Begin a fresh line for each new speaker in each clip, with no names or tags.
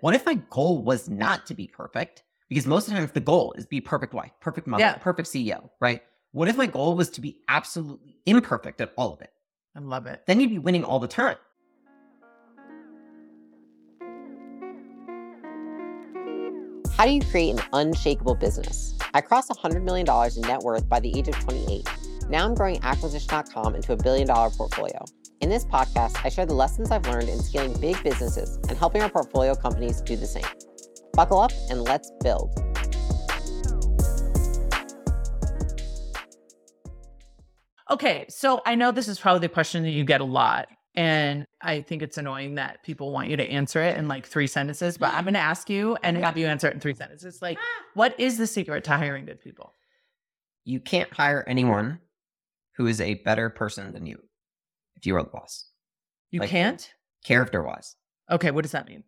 what if my goal was not to be perfect? Because most of the time, if the goal is be perfect wife, perfect mother,
Yeah.
perfect CEO, right? What if my goal was to be absolutely imperfect at all of it?
I love it.
Then you'd be winning all the time.
How do you create an unshakable business? I crossed $100 million in net worth by the age of 28. Now I'm growing acquisition.com into a billion dollar portfolio. In this podcast, I share the lessons I've learned in scaling big businesses and helping our portfolio companies do the same. Buckle up and let's build.
Okay, so I know this is probably the question that you get a lot. And I think it's annoying that people want you to answer it in like three sentences, but I'm going to ask you and have you answer it in three sentences. Like, what is the secret to hiring good people?
You can't hire anyone who is a better person than you if you are the boss,
You
Like-
can't?
character wise.
Okay, what does that mean?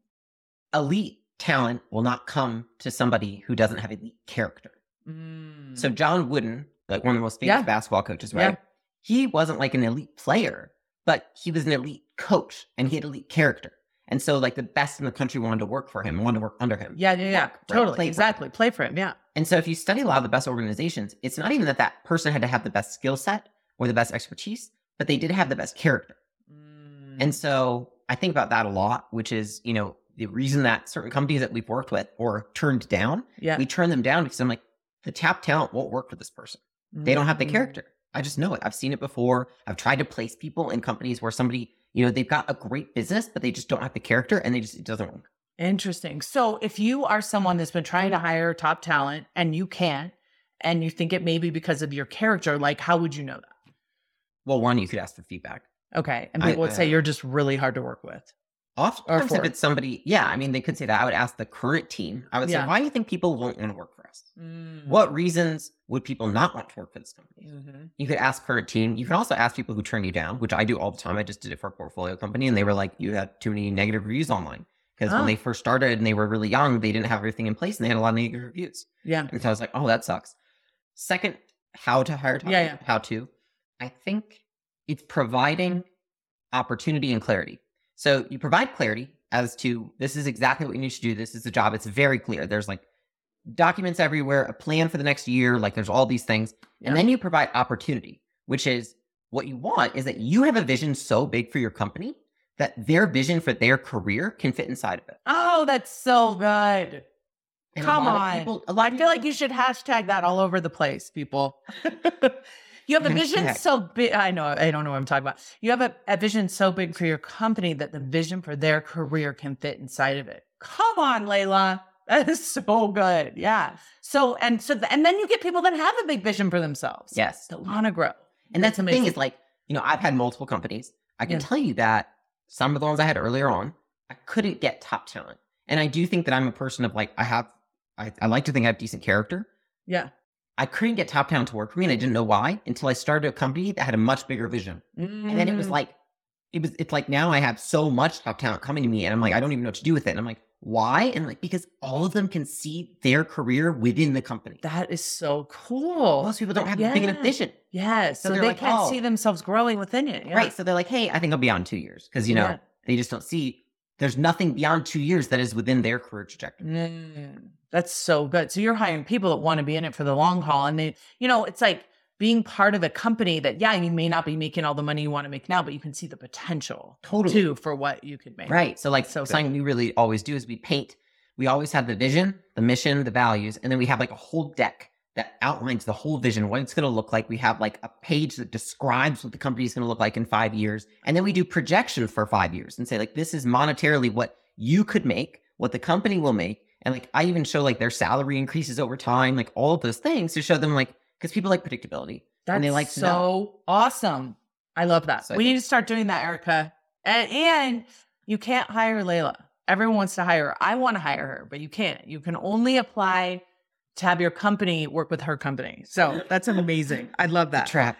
Elite talent will not come to somebody who doesn't have elite character.
Mm.
So John Wooden, like one of the most famous
Yeah.
basketball coaches,
Yeah.
right? He wasn't like an elite player, but he was an elite coach and he had elite character. And so like the best in the country wanted to work for him, wanted to work under him.
yeah, yeah, yeah,
Right,
totally,
play for
exactly. Play for him, yeah.
And so if you study a lot of the best organizations, it's not even that that person had to have the best skill set or the best expertise, but they did have the best character.
Mm.
And so I think about that a lot, which is, you know, the reason that certain companies that we've worked with or turned down,
yeah,
we turn them down because I'm like, the top talent won't work for this person. They don't have the
Mm.
character. I just know it. I've seen it before. I've tried to place people in companies where somebody, you know, they've got a great business, but they just don't have the character and they just, it doesn't work.
Interesting. So if you are someone that's been trying to hire top talent and you can't, and you think it may be because of your character, like how would you know that?
Well, one, you could ask for feedback.
Okay. And
I-
people would say
uh,
you're just really hard to work with.
Oftentimes, if it's somebody, yeah, I mean, they could say that. I would ask the current team. I would
Yeah.
say, why do you think people won't want to work for us?
Mm.
What reasons would people not want to work for this company?
Mhm.
You could ask current team. You can also ask people who turn you down, which I do all the time. I just did it for a portfolio company, and they were like, "You had too many negative reviews online." Because
Oh.
when they first started and they were really young, they didn't have everything in place, and they had a lot of negative reviews.
Yeah.
And so I was like, "Oh, that sucks." Second, how to hire top
Yeah,
talent, How to? I think it's providing opportunity and clarity. So you provide clarity as to this is exactly what you need to do. This is the job. It's very clear. There's like documents everywhere, a plan for the next year. Like there's all these things. And then you provide opportunity, which is what you want is that you have a vision so big for your company that their vision for their career can fit inside of it.
Oh, that's so good.
And
Come on.
people-
I feel like you should hashtag that all over the place, people. you have a vision so big. I know, I don't know what I'm talking about. You have a, a vision so big for your company that the vision for their career can fit inside of it. Come on, Leila. That is so good. Yeah. So, and so, and then you get people that have a big vision for themselves.
yes.
That want to grow.
And that's the thing
amazing.
is like, you know, I've had multiple companies. I can
Yeah.
tell you that some of the ones I had earlier on, I couldn't get top talent. And I do think that I'm a person of like, I have, I, I like to think I have decent character.
Yeah.
I couldn't get top talent to work for me and I didn't know why until I started a company that had a much bigger vision. And then it was
Mm.
like, it was, it's like now I have so much top talent coming to me and I'm like, I don't even know what to do with it. And I'm like, why? And like, because all of them can see their career within the company.
that is so cool.
Most people don't have a big enough
Yeah.
vision.
Yes.
So
So,
they're like,
can't
oh.
see themselves growing within it. Yeah.
Right. So they're like, hey, I think I'll be on two years. Cause you know,
Yeah.
they just don't see there's nothing beyond two years that is within their career trajectory.
Mm, that's so good. So you're hiring people that want to be in it for the long haul. And they, you know, it's like being part of a company that, yeah, you may not be making all the money you want to make now, but you can see the potential
Totally.
too for what you could make.
Right. So like
So good.
something we really always do is we paint. We always have the vision, the mission, the values, and then we have like a whole deck that outlines the whole vision, what it's going to look like. We have like a page that describes what the company is going to look like in five years. And then we do projections for five years and say, like, this is monetarily what you could make, what the company will make. And like, I even show like their salary increases over time, like all of those things to show them, like, because people like predictability.
That's
And they like
so awesome. I love that.
So
we need to start doing that, Erica. And, and you can't hire Leila. Everyone wants to hire her. I want to hire her, but you can't. You can only apply to have your company work with her company. So that's amazing. I love that.
Trap.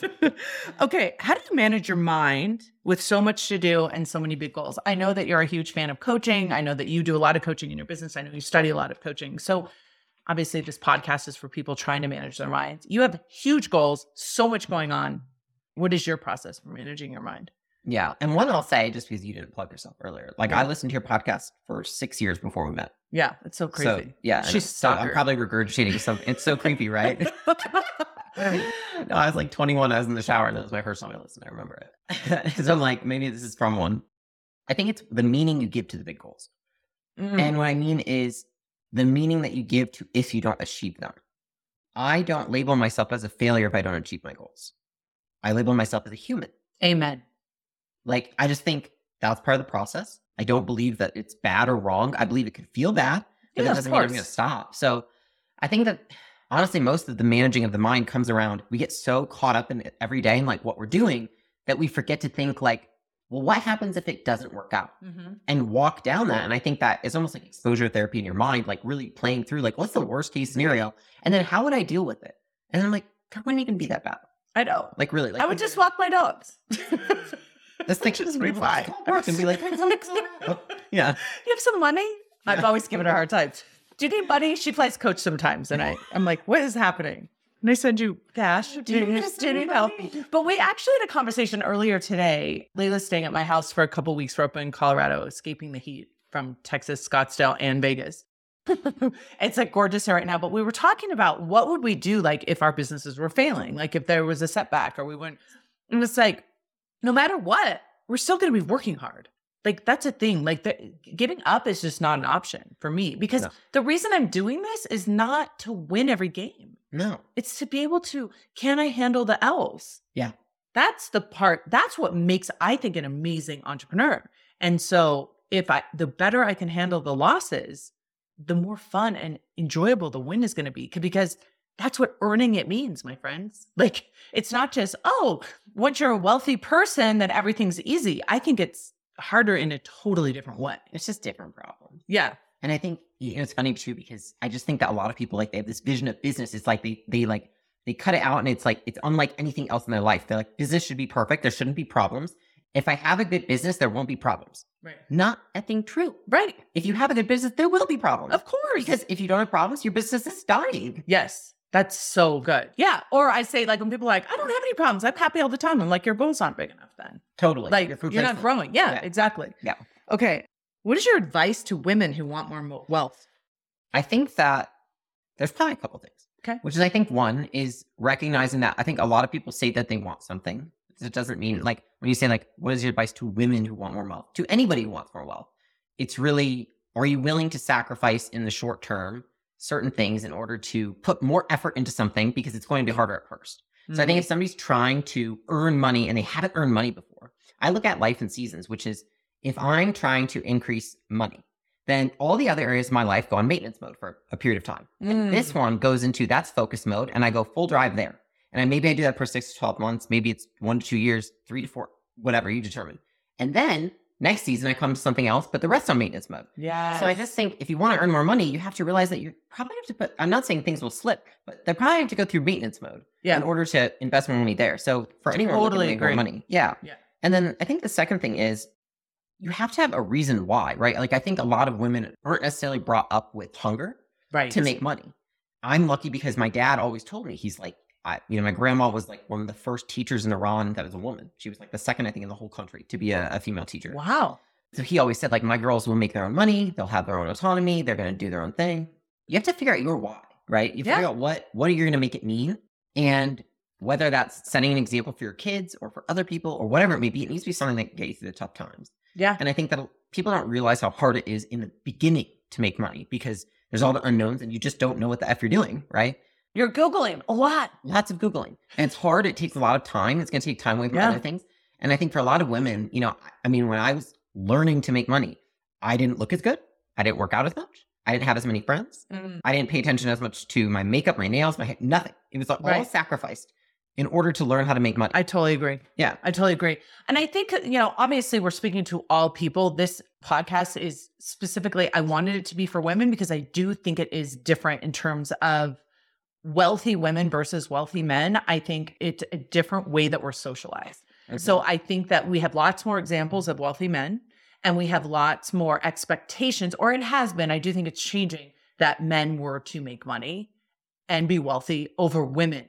okay, how do you manage your mind with so much to do and so many big goals? I know that you're a huge fan of coaching. I know that you do a lot of coaching in your business. I know you study a lot of coaching. So obviously this podcast is for people trying to manage their minds. You have huge goals, so much going on. What is your process for managing your mind?
Yeah. And one I'll say, just because you didn't plug yourself earlier, like
Yeah.
I listened to your podcast for six years before we met.
Yeah, it's so
So
crazy.
yeah.
She's
so I'm probably regurgitating some. It's so creepy, right? no, I was like 21. I was in the shower, and that was my first time I listened. I remember it. so I'm like, maybe this is from one. I think it's the meaning you give to the big goals.
Mm.
And what I mean is the meaning that you give to if you don't achieve them. I don't label myself as a failure if I don't achieve my goals. I label myself as a human.
Amen.
Like, I just think that's part of the process. I don't believe that it's bad or wrong. I believe it could feel bad, but
Yeah,
it doesn't mean I'm going to stop. So I think that honestly, most of the managing of the mind comes around. We get so caught up in it every day and like what we're doing that we forget to think like, well, what happens if it doesn't work out?
Mm-hmm.
and walk down that. And I think that is almost like exposure therapy in your mind, like really playing through like what's the worst case scenario, and then how would I deal with it? And I'm like, that wouldn't even be that bad.
I know.
Like really, like
I would just walk my dogs.
this thing
just
just
be fine.
and be like, oh, yeah,
You have some money? I've always given her a hard time. Do you need money? She plays coach sometimes, and I, I'm like, what is happening? And I send you cash. Do you, need- do you help? But we actually had a conversation earlier today. Leila's staying at my house for a couple weeks. We're up in Colorado, escaping the heat from Texas, Scottsdale, and Vegas. it's like gorgeous here right now. But we were talking about what would we do like if our businesses were failing, like if there was a setback or we went. And it's like, no matter what, we're still going to be working hard. Like that's a thing. Like the, giving up is just not an option for me because
No.
the reason I'm doing this is not to win every game.
no,
It's to be able to, can I handle the L's?
Yeah.
That's the part, that's what makes, I think, an amazing entrepreneur. And so if I, the better I can handle the losses, the more fun and enjoyable the win is going to be. Because that's what earning it means, my friends. Like it's not just, oh, once you're a wealthy person, then everything's easy. I think it's harder in a totally different way.
it's just different problems.
Yeah.
And I think you know, it's funny too because I just think that a lot of people like they have this vision of business. It's like they they like they cut it out and it's like it's unlike anything else in their life. They're like business should be perfect. There shouldn't be problems. If I have a good business, there won't be problems.
Right.
Not a thing true.
Right.
If you have a good business, there will be problems.
Of course.
Because if you don't have problems, your business is dying.
Yes. That's so good. Yeah. Or I say, like, when people are like, I don't have any problems. I'm happy all the time. I'm like, your goals aren't big enough then.
Totally.
Like,
Your
you're, not growing. Yeah,
Yeah.
exactly.
Yeah.
Okay. What is your advice to women who want more mo- wealth?
I think that there's probably a couple things.
Okay.
Which is, I think, one is recognizing that I think a lot of people say that they want something. It doesn't mean like when you say like, what is your advice to women who want more wealth? To anybody who wants more wealth, it's really, are you willing to sacrifice in the short term certain things in order to put more effort into something because it's going to be harder at first? So I think if somebody's trying to earn money and they haven't earned money before, I look at life in seasons, which is if I'm trying to increase money, then all the other areas of my life go on maintenance mode for a period of time.
Mm.
This one goes into that's focus mode, and I go full drive there. And I, maybe I do that for six to 12 months. Maybe it's one to two years, three to four, whatever you determine. And then next season, I come to something else, but the rest on maintenance mode.
yeah.
So I just think if you want to earn more money, you have to realize that you probably have to put, I'm not saying things will slip, but they probably have to go through maintenance mode
yeah.
in order to invest more money there. So for anyone
Totally
to make more money, yeah.
Yeah.
And then I think the second thing is you have to have a reason why, right? Like I think a lot of women aren't necessarily brought up with hunger
right.
to make money. I'm lucky because my dad always told me he's like, I, you know, my grandma was like one of the first teachers in Iran that was a woman. She was like the second, I think, in the whole country to be a, a female teacher.
Wow.
So he always said, like, my girls will make their own money. They'll have their own autonomy. They're going to do their own thing. You have to figure out your why, right? You
Yeah.
figure out what what are you going to make it mean, and whether that's setting an example for your kids or for other people or whatever it may be. It needs to be something that can get you through the tough times.
Yeah.
And I think that people don't realize how hard it is in the beginning to make money because there's all the unknowns and you just don't know what the f you're doing, right?
You're Googling a lot.
Lots of googling, and it's hard. It takes a lot of time. It's going to take time away from
Yeah.
other things. And I think for a lot of women, you know, I- mean, when I was learning to make money, I didn't look as good. I didn't work out as much. I didn't have as many friends.
Mm.
I didn't pay attention as much to my makeup, my nails, my hair, nothing. It was all
Right.
sacrificed in order to learn how to make money.
I totally agree.
Yeah.
I totally agree. And I think, you know, obviously we're speaking to all people. This podcast is specifically, I wanted it to be for women because I do think it is different in terms of wealthy women versus wealthy men. I think it's a different way that we're socialized. So I think that we have lots more examples of wealthy men and we have lots more expectations, or it has been. I do think it's changing that men were to make money and be wealthy over women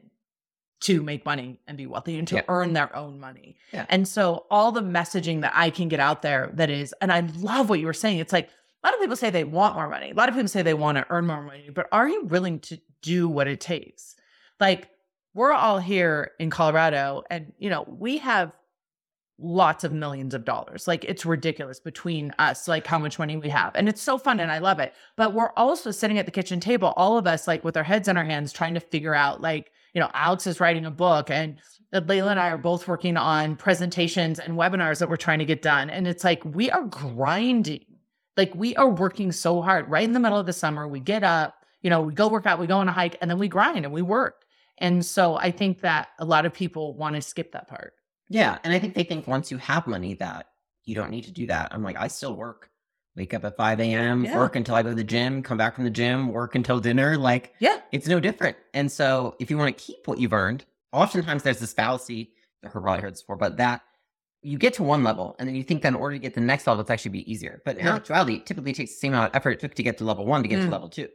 to make money and be wealthy and to
Yeah.
earn their own money.
Yeah.
And so all the messaging that I can get out there that is, and I love what you were saying. It's like a lot of people say they want more money. A lot of people say they want to earn more money, but are you willing to do what it takes? Like we're all here in Colorado and you know, we have lots of millions of dollars. Like it's ridiculous between us, like how much money we have. And it's so fun and I love it. But we're also sitting at the kitchen table, all of us like with our heads in our hands trying to figure out like, you know, Alex is writing a book and Leila and I are both working on presentations and webinars that we're trying to get done. And it's like we are grinding. Like we are working so hard right in the middle of the summer. We get up, you know, we go work out, we go on a hike, and then we grind and we work. And so I think that a lot of people want to skip that part.
Yeah. And I think they think once you have money that you don't need to do that. I'm like, I still work. Wake up at 5 a.m.,
Yeah.
work until I go to the gym, come back from the gym, work until dinner. Like,
Yeah.
it's no different. And so if you want to keep what you've earned, oftentimes there's this fallacy, I've probably heard this before, but that you get to one level and then you think that in order to get to the next level, it's actually be easier. But in
Yeah.
actuality, it typically takes the same amount of effort it took to get to level one to get
Mm.
to level two.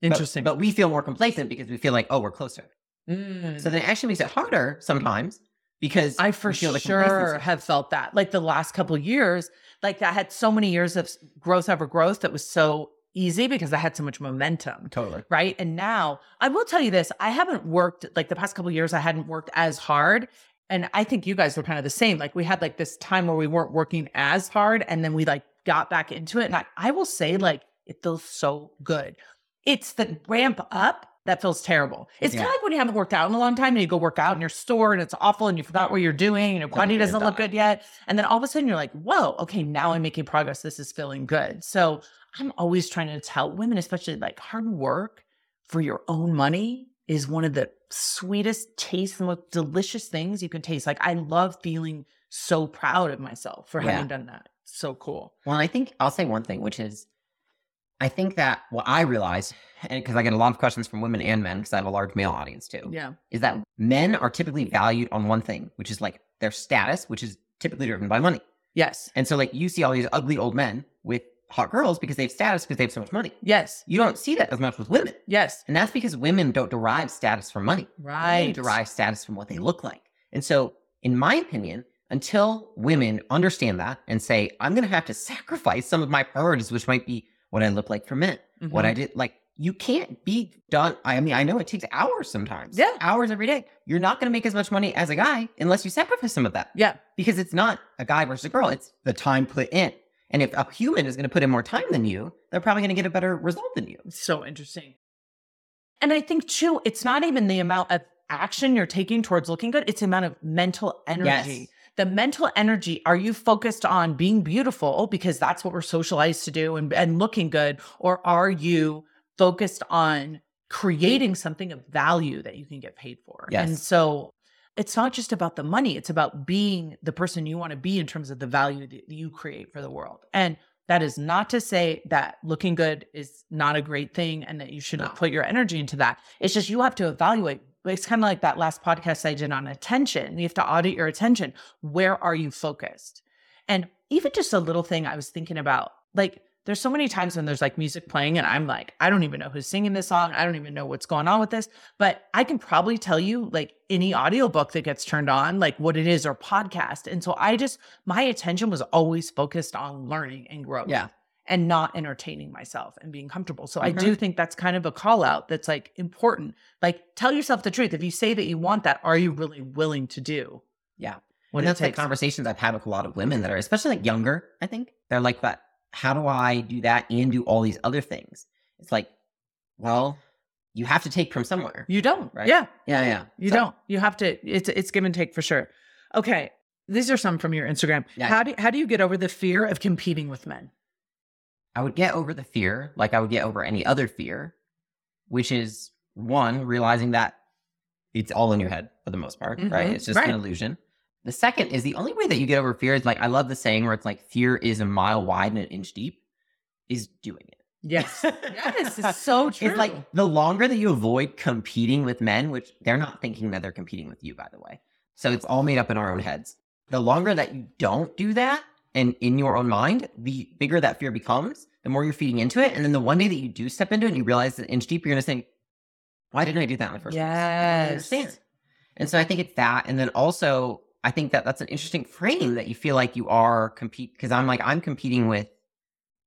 Interesting.
But, we feel more complacent because we feel like, oh, we're closer.
Mm.
So then it actually makes it harder sometimes because
I for sure have felt that. Like the last couple of years, like I had so many years of growth over growth that was so easy because I had so much momentum.
Totally.
Right. And now I will tell you this I haven't worked like the past couple of years, I hadn't worked as hard. And I think you guys were kind of the same. Like we had like this time where we weren't working as hard and then we like got back into it. And I, I will say, like, it feels so good. It's the ramp up that feels terrible. It's kind of like when you haven't worked out in a long time and you go work out in your store and it's awful and you forgot what you're doing and your body doesn't look good yet. And then all of a sudden you're like, whoa, okay, now I'm making progress. This is feeling good. So I'm always trying to tell women, especially like hard work for your own money is one of the sweetest tastes, the most delicious things you can taste. Like I love feeling so proud of myself for
Yeah.
having done that. So cool.
Well, I think I'll say one thing, which is I think that what I realize, and because I get a lot of questions from women and men, because I have a large male audience too,
Yeah.
is that men are typically valued on one thing, which is like their status, which is typically driven by money.
Yes.
And so, like, you see all these ugly old men with hot girls because they have status because they have so much money.
Yes.
You don't see that as much with women.
Yes.
And that's because women don't derive status from money.
Right.
They derive status from what they look like. And so, in my opinion, until women understand that and say, I'm going to have to sacrifice some of my priorities, which might be what I look like for men, what
Mhm.
I did, like, you can't be done. I mean, I know it takes hours sometimes.
Yeah.
Hours every day. You're not going to make as much money as a guy unless you sacrifice some of that
Yeah.
because it's not a guy versus a girl, it's the time put in. And if a human is going to put in more time than you, they're probably going to get a better result than you.
So interesting. And I think too, it's not even the amount of action you're taking towards looking good, it's the amount of mental energy.
Yes.
The mental energy, are you focused on being beautiful because that's what we're socialized to do and, and looking good? Or are you focused on creating something of value that you can get paid for?
Yes.
And so it's not just about the money, it's about being the person you want to be in terms of the value that you create for the world. And that is not to say that looking good is not a great thing and that you shouldn't
No.
put your energy into that. It's just you have to evaluate. It's kind of like that last podcast I did on attention. You have to audit your attention. Where are you focused? And even just a little thing I was thinking about, like, there's so many times when there's like music playing, and I'm like, I don't even know who's singing this song. I don't even know what's going on with this. But I can probably tell you, like, any audiobook that gets turned on, like what it is or podcast. And so I just, my attention was always focused on learning and growth Yeah. and not entertaining myself and being comfortable. So I
Mhm.
do think that's kind of a call out that's like important. Like tell yourself the truth. If you say that you want that, are you really willing to do?
Yeah.
What
and that's the
takes?
conversations I've had with a lot of women that are, especially like younger, I think. They're like, but how do I do that and do all these other things? It's like, well, you have to take from somewhere.
You don't.
Right.
Yeah.
Yeah, yeah.
You
So-
don't. You have to. It's it's give and take for sure. Okay. These are some from your Instagram.
Yeah.
How do how do you get over the fear of competing with men?
I would get over the fear, like I would get over any other fear, which is one, realizing that it's all in your head for the most part, right?
Mhm,
It's just
right.
an illusion. The second is the only way that you get over fear is like, I love the saying where it's like, fear is a mile wide and an inch deep, is doing it.
Yes. yes. It's so true.
It's like the longer that you avoid competing with men, which they're not thinking that they're competing with you, by the way. So it's all made up in our own heads. The longer that you don't do that and in your own mind, the bigger that fear becomes, the more you're feeding into it. And then the one day that you do step into it and you realize that inch deep, you're going to say, why didn't I do that in the first place?
Yes.
And so I think it's that. And then also, I think that that's an interesting frame that you feel like you are compete because I'm like, I'm competing with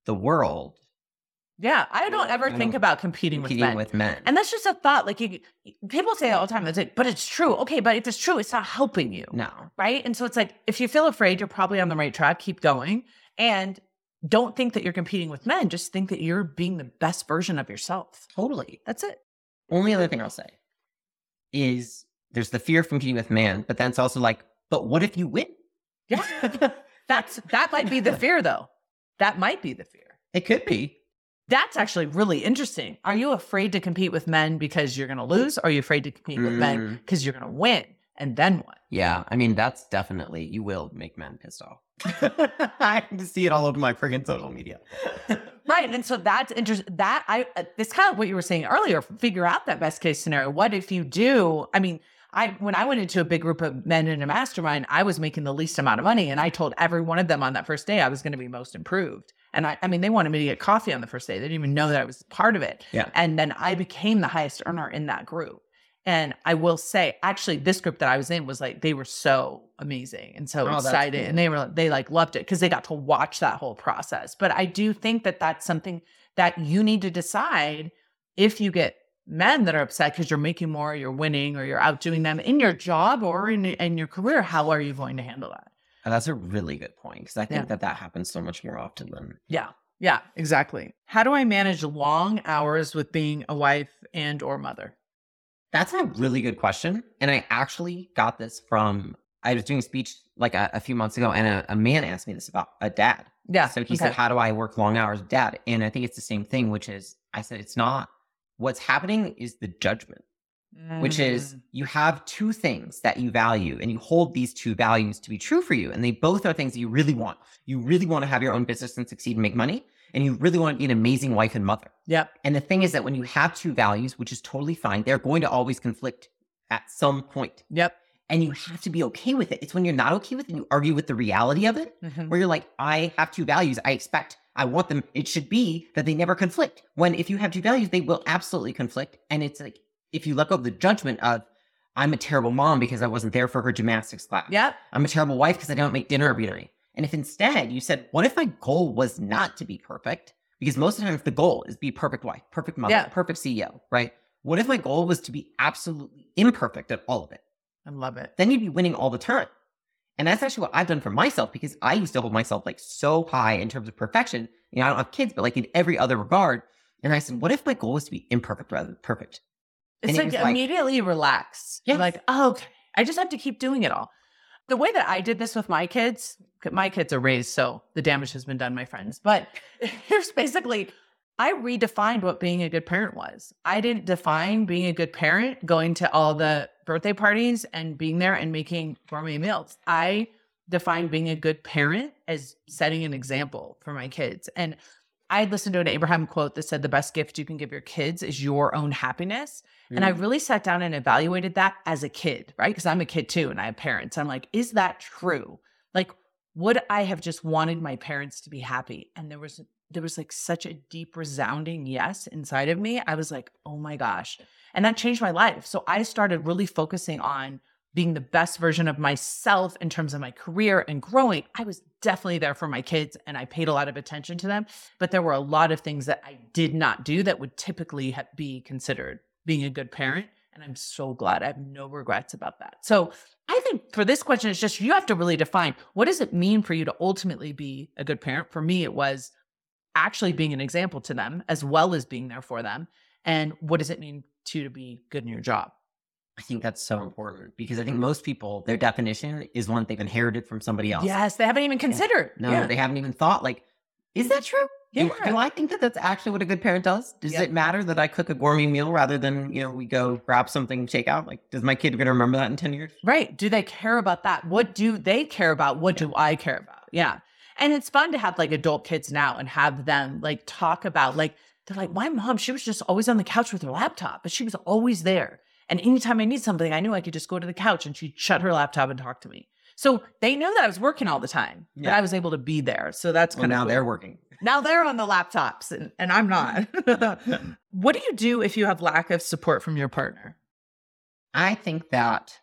the world,
Yeah, I don't ever
I
think
don't-
about competing,
competing
with men.
with men.
And that's just a thought. Like you, people say all the time, it's like, but it's true. Okay, but if it's true, it's not helping you.
no.
right? And so it's like if you feel afraid, you're probably on the right track. Keep going, and don't think that you're competing with men. Just think that you're being the best version of yourself.
Totally.
That's it.
Only other thing I'll say is there's the fear of competing with man, but then it's also like, but what if you win?
Yeah, that's that might be the fear, though. That might be the fear.
It could be.
That's actually really interesting. Are you afraid to compete with men because you're going to lose? Or are you afraid to compete with men
Mm.
because you're going to win? And then what?
Yeah, I mean that's definitely you will make men pissed off. I see it all over my friggin' social media.
Right. And so that's interesting. That I, uh, it's kind of what you were saying earlier. Figure out that best case scenario. What if you do? I mean, I, when I went into a big group of men in a mastermind, I was making the least amount of money. And I told every one of them on that first day I was going to be most improved. And I, I mean, they wanted me to get coffee on the first day. They didn't even know that I was part of it.
Yeah.
And then I became the highest earner in that group. And I will say, actually, this group that I was in was like, they were so amazing and so
Oh,
excited.
cool.
And they were, they like loved it because they got to watch that whole process. But I do think that that's something that you need to decide if you get men that are upset because you're making more, you're winning, or you're outdoing them in your job or in, in your career. How are you going to handle that?
And that's a really good point because I think
Yeah.
that that happens so much more often than
Yeah. Yeah, exactly. How do I manage long hours with being a wife and or mother?
That's a really good question. And I actually got this from, I was doing a speech like a, a few months ago, and a, a man asked me this about a dad.
Yeah.
So he
okay.
said, How do I work long hours with dad? And I think it's the same thing, which is, I said, it's not. What's happening is the judgment, which is
Mm.
you have two things that you value, and you hold these two values to be true for you. And they both are things that you really want. You really want to have your own business and succeed and make money. And you really want to be an amazing wife and mother.
Yep.
And the thing is that when you have two values, which is totally fine, they're going to always conflict at some point.
Yep.
And you have to be okay with it. It's when you're not okay with it, you argue with the reality of it,
Mhm.
where you're like, I have two values. I expect, I want them. It should be that they never conflict. When if you have two values, they will absolutely conflict. And it's like, if you let go of the judgment of, I'm a terrible mom because I wasn't there for her gymnastics class.
Yep.
I'm a terrible wife because I don't make dinner every night. And if instead you said, what if my goal was not to be perfect? Because most of the time, if the goal is be perfect wife, perfect mother,
Yeah.
perfect CEO, right? What if my goal was to be absolutely imperfect at all of it?
I love it.
Then you'd be winning all the time. And that's actually what I've done for myself because I used to hold myself like so high in terms of perfection. You know, I don't have kids, but like in every other regard. And I said, what if my goal was to be imperfect rather than perfect?
It's
it
like, immediately relax. You're
Yes.
like, oh, okay, I just have to keep doing it all. The way that I did this with my kids, my kids are raised, so the damage has been done, my friends. But here's basically, I redefined what being a good parent was. I didn't define being a good parent going to all the birthday parties and being there and making gourmet meals. I define being a good parent as setting an example for my kids. And I listened to an Abraham quote that said the best gift you can give your kids is your own happiness. And I mm. really sat down and evaluated that as a kid, right? Because I'm a kid too and I have parents. I'm like, is that true? Like, would I have just wanted my parents to be happy? And there was there was like such a deep resounding yes inside of me. I was like, oh my gosh. And that changed my life. So I started really focusing on being the best version of myself in terms of my career and growing. I was definitely there for my kids and I paid a lot of attention to them, but there were a lot of things that I did not do that would typically be considered being a good parent. And I'm so glad I have no regrets about that. So I think for this question, it's just you have to really define what does it mean for you to ultimately be a good parent? For me, it was actually being an example to them as well as being there for them. And what does it mean to to be good in your job?
I think that's so important because I think most people, their definition is one that they've inherited from somebody else.
Yes, they haven't even considered.
No,
yeah.
they haven't even thought, like, is that true? Do,
Yeah.
do I think that that's actually what a good parent does? Does
Yep.
it matter that I cook a gourmet meal rather than, you know, we go grab something, take out? Like, does my kid going to remember that in 10 years?
Right. Do they care about that? What do they care about? What do I care about? Yeah. And it's fun to have like adult kids now and have them like talk about like, they're like, my mom, she was just always on the couch with her laptop, but she was always there. And anytime I need something, I knew I could just go to the couch and she'd shut her laptop and talk to me. So they know that I was working all the time, but
Yeah.
I was able to be there. So that's
Well,
kind of
now
cool.
they're working.
now they're on the laptops and, and I'm not. what do you do if you have lack of support from your partner?
I think that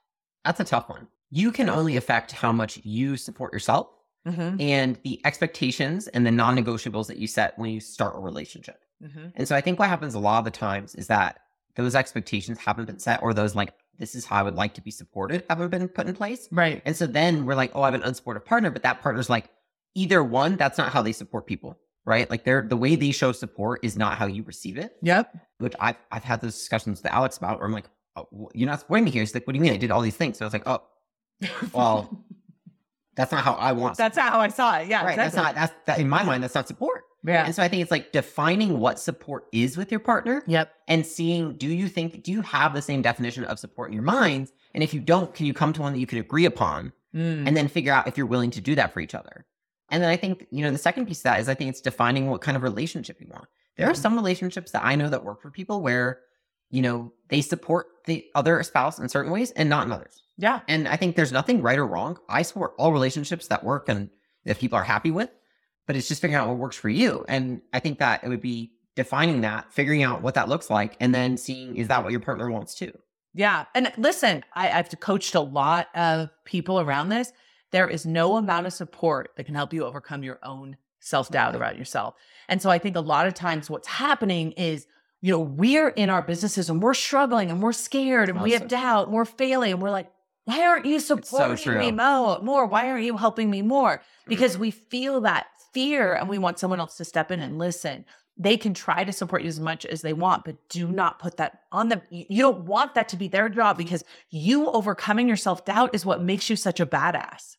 That's a tough one. You can only affect how much you support yourself
Mm-hmm.
and the expectations and the non negotiables that you set when you start a relationship.
Mm-hmm.
And so I think what happens a lot of the times is that those expectations haven't been set, or those like, this is how I would like to be supported, haven't been put in place.
Right.
And so then we're like, oh, I have an unsupportive partner, but that partner's like, either one, that's not how they support people, right? Like they're the way they show support is not how you receive it.
Yep.
Which I've I've had those discussions with Alex about, where I'm like, oh, you're not supporting me here. He's like, what do you mean? I did all these things. So I was like, oh, well, that's not how I want.
that's not how I saw it. Yeah.
right. That's not that's that in my mind. That's not support.
Yeah.
And so I think it's like defining what support is with your partner
Yep.
and seeing do you think do you have the same definition of support in your minds? And if you don't, can you come to one that you could agree upon?
Mm.
and then figure out if you're willing to do that for each other. And then I think, you know, the second piece of that is I think it's defining what kind of relationship you want. There are some relationships that I know that work for people where, you know, they support the other spouse in certain ways and not in others.
yeah.
And I think there's nothing right or wrong. I support all relationships that work and that people are happy with, but it's just figuring out what works for you. And I think that it would be defining that, figuring out what that looks like, and then seeing is that what your partner wants too.
Yeah. And listen, I, I've coached a lot of people around this. There is no amount of support that can help you overcome your own self doubt about yourself. And so I think a lot of times what's happening is, you know, we're in our businesses and we're struggling and we're scared and we have doubt and we're failing and we're like, why aren't you supporting
true.
me more? Why aren't you helping me more? Mm-hmm. Because we feel that fear and we mm-hmm. want someone else to step in and listen. They can try to support you as much as they want, but do not put that on them. You don't want that to be their job mm-hmm. because you overcoming your self doubt is what makes you such a badass.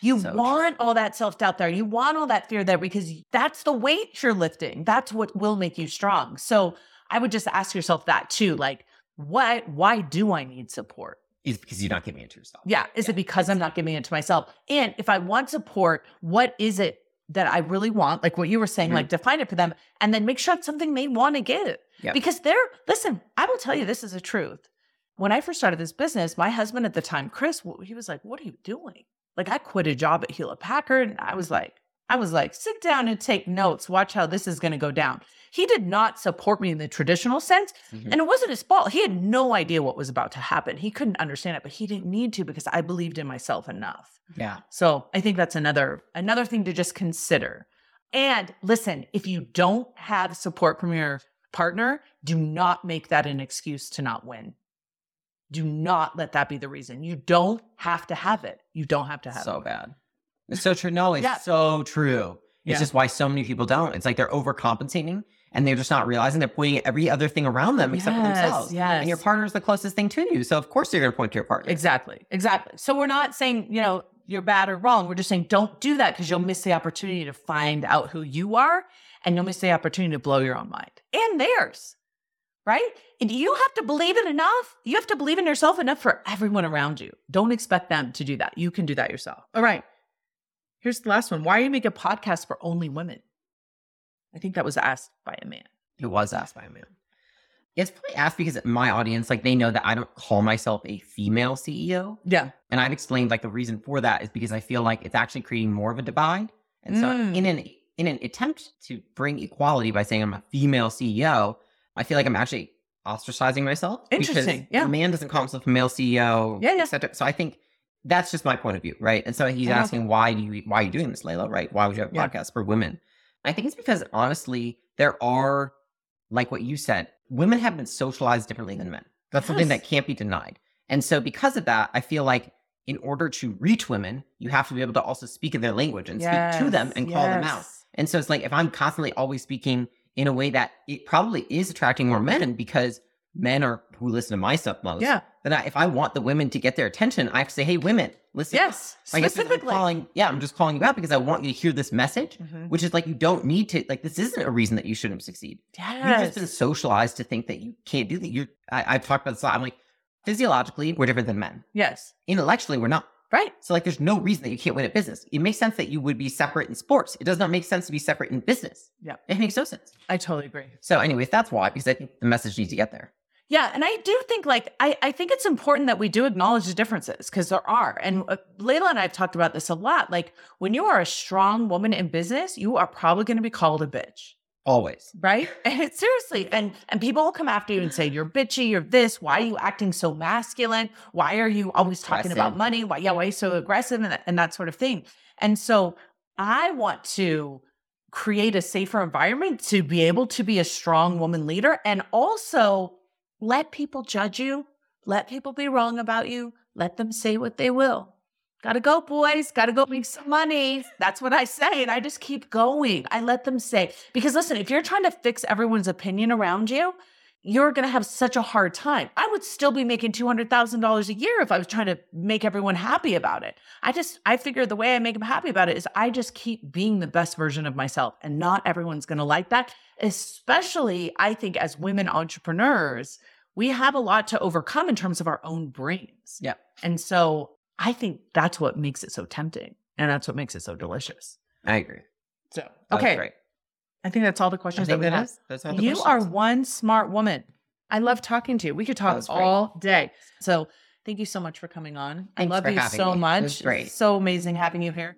You
So
want all that self doubt there. You want all that fear there because that's the weight you're lifting. That's what will make you strong. So I would just ask yourself that too. Like, why, why do I need support?
Is because you're not giving it to yourself.
Yeah. Is it because I'm not giving it to myself? And if I want support, what is it that I really want? Like what you were saying,
Mhm.
like define it for them and then make sure it's something they want to give.
Yep.
Because they're, listen, I will tell you this is a truth. When I first started this business, my husband at the time, Chris, he was like, What are you doing? Like I quit a job at Hewlett Packard. And I was like, I was like, sit down and take notes. Watch how this is going to go down. He did not support me in the traditional sense.
Mhm.
And it wasn't his fault. He had no idea what was about to happen. He couldn't understand it, but he didn't need to because I believed in myself enough.
Yeah.
So I think that's another another thing to just consider. And listen, if you don't have support from your partner, do not make that an excuse to not win. Do not let that be the reason. You don't have to have it. You don't have to have
so
it.
bad. It's so true. No, it's
Yeah.
so true. It's
Yeah.
just why so many people don't. It's like they're overcompensating and they're just not realizing they're pointing at every other thing around them except for
Yes,
themselves. And your
yes.
partner is the closest thing to you. So of course you're going to point to your partner.
Exactly. Exactly. So we're not saying, you know, you're bad or wrong. We're just saying don't do that because you'll miss the opportunity to find out who you are and you'll miss the opportunity to blow your own mind and theirs. Right? And you have to believe it enough. You have to believe in yourself enough for everyone around you. Don't expect them to do that. You can do that yourself. All right. Here's the last one. Why are you making a podcast for only women? I think that was asked by a man.
It was asked by a man. It's probably asked because my audience, like they know that I don't call myself a female CEO.
Yeah.
And I've explained like the reason for that is because I feel like it's actually creating more of a divide. And so
Mm.
in an in an attempt to bring equality by saying I'm a female CEO, I feel like I'm actually ostracizing myself.
Interesting, yeah.
A man doesn't call himself a male CEO.
Yeah, yeah.
So I think that's just my point of view, right? And so he's asking why do you why are you doing this, Leila? Right? Why would you have a
Yeah.
podcast for women? I think it's because honestly, there are like what you said, women have been socialized differently than men. That's something that can't be denied. And so because of that, I feel like in order to reach women, you have to be able to also speak in their language and speak to them
Yes,
and call them out. And so it's like if I'm constantly always speaking in a way that it probably is attracting more men because men are who listen to my stuff most.
Yeah.
Then I, if I want the women to get their attention, I have to say, "Hey, women, listen."
Yes.
Like just- I'm
Specifically.
calling, yeah, I'm just calling you out because I want you to hear this message,
Mhm.
which is like you don't need to. Like this isn't a reason that you shouldn't succeed. You've just been socialized to think that you can't do that. You're. I, I've talked about this a lot. I'm like, physiologically, we're different than men.
yes.
Intellectually, we're not.
Right.
So like, there's no reason that you can't win at business. It makes sense that you would be separate in sports. It does not make sense to be separate in business.
Yeah.
it makes no sense.
I totally agree.
So, anyways, that's why because I think the message needs to get there.
Yeah, and I do think like I, I think it's important that we do acknowledge the differences because there are. And uh, Leila and I have talked about this a lot. Like when you are a strong woman in business, you are probably going to be called a bitch.
Always.
right? And seriously, and and people will come after you and say you're bitchy, you're this. Why are you acting so masculine? Why are you always talking about money? Why yeah, why are you so aggressive and that, and that sort of thing? And so I want to create a safer environment to be able to be a strong woman leader and also let people judge you, let people be wrong about you, let them say what they will. Gotta go, boys. Gotta go make some money. That's what I say. And I just keep going. I let them say, because listen, if you're trying to fix everyone's opinion around you, you're going to have such a hard time. I would still be making $200,000 a year if I was trying to make everyone happy about it. I just, I figure the way I make them happy about it is I just keep being the best version of myself. And not everyone's going to like that. Especially, I think, as women entrepreneurs, we have a lot to overcome in terms of our own brains.
Yeah.
And so I think that's what makes it so tempting. And that's what makes it so delicious.
I agree.
So, okay. I think that's all the questions that we have.
is. Are the
You are one smart woman. I love talking to you. We could talk
great.
all day. So thank you so much for coming on. I love you so
me. It
much.
great.
So amazing having you here.